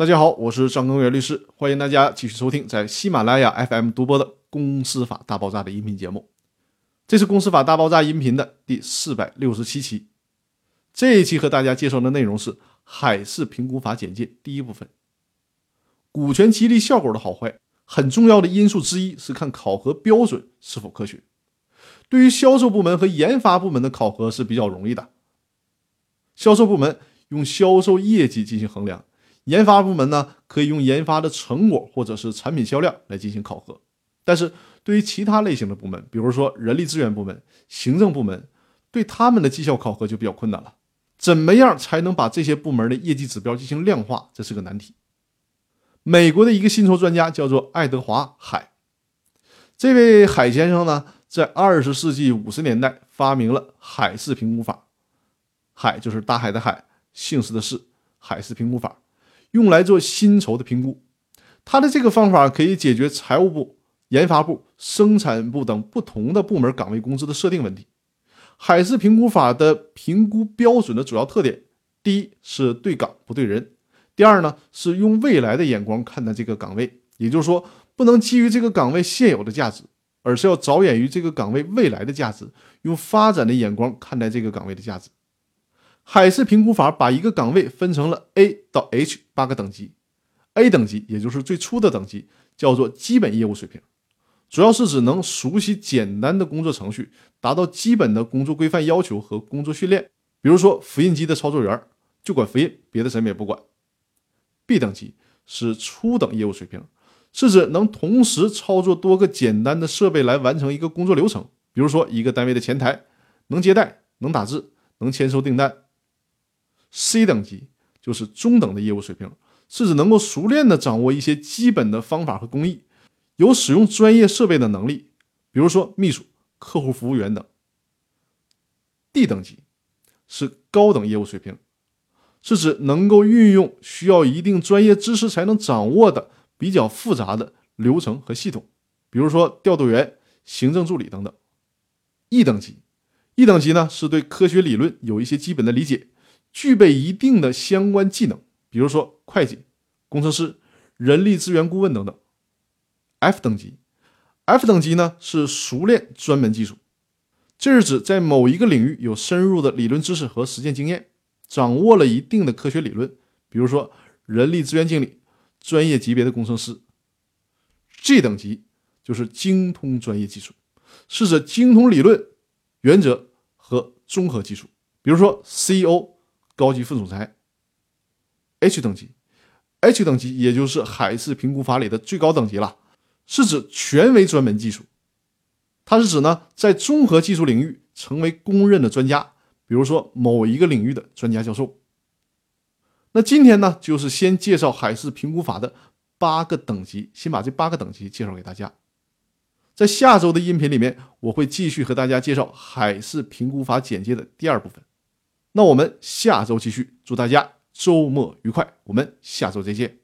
大家好，我是张根源律师，欢迎大家继续收听在喜马拉雅 FM 独播的《公司法大爆炸》的音频节目。这是《公司法大爆炸》音频的第四百六十七期。这一期和大家介绍的内容是海事评估法简介第一部分。股权激励效果的好坏，很重要的因素之一是看考核标准是否科学。对于销售部门和研发部门的考核是比较容易的，销售部门用销售业绩进行衡量。研发部门呢，可以用研发的成果或者是产品销量来进行考核，但是对于其他类型的部门，比如说人力资源部门、行政部门，对他们的绩效考核就比较困难了。怎么样才能把这些部门的业绩指标进行量化？这是个难题。美国的一个薪酬专家叫做爱德华·海，这位海先生呢，在二十世纪五十年代发明了海事评估法，海就是大海的海，姓氏的氏，海事评估法。用来做薪酬的评估，它的这个方法可以解决财务部、研发部、生产部等不同的部门岗位工资的设定问题。海事评估法的评估标准的主要特点，第一是对岗不对人，第二呢是用未来的眼光看待这个岗位，也就是说不能基于这个岗位现有的价值，而是要着眼于这个岗位未来的价值，用发展的眼光看待这个岗位的价值。海事评估法把一个岗位分成了 A 到 H 八个等级，A 等级也就是最初的等级，叫做基本业务水平，主要是指能熟悉简单的工作程序，达到基本的工作规范要求和工作训练。比如说，复印机的操作员就管复印，别的什么也不管。B 等级是初等业务水平，是指能同时操作多个简单的设备来完成一个工作流程。比如说，一个单位的前台能接待、能打字、能签收订单。C 等级就是中等的业务水平，是指能够熟练的掌握一些基本的方法和工艺，有使用专业设备的能力，比如说秘书、客户服务员等。D 等级是高等业务水平，是指能够运用需要一定专业知识才能掌握的比较复杂的流程和系统，比如说调度员、行政助理等等。E 等级，E 等级呢是对科学理论有一些基本的理解。具备一定的相关技能，比如说会计、工程师、人力资源顾问等等。F 等级，F 等级呢是熟练专门技术，这是指在某一个领域有深入的理论知识和实践经验，掌握了一定的科学理论，比如说人力资源经理、专业级别的工程师。G 等级就是精通专业技术，是指精通理论、原则和综合技术，比如说 CEO。高级副总裁，H 等级，H 等级也就是海事评估法里的最高等级了，是指权威专门技术。它是指呢，在综合技术领域成为公认的专家，比如说某一个领域的专家教授。那今天呢，就是先介绍海事评估法的八个等级，先把这八个等级介绍给大家。在下周的音频里面，我会继续和大家介绍海事评估法简介的第二部分。那我们下周继续，祝大家周末愉快，我们下周再见。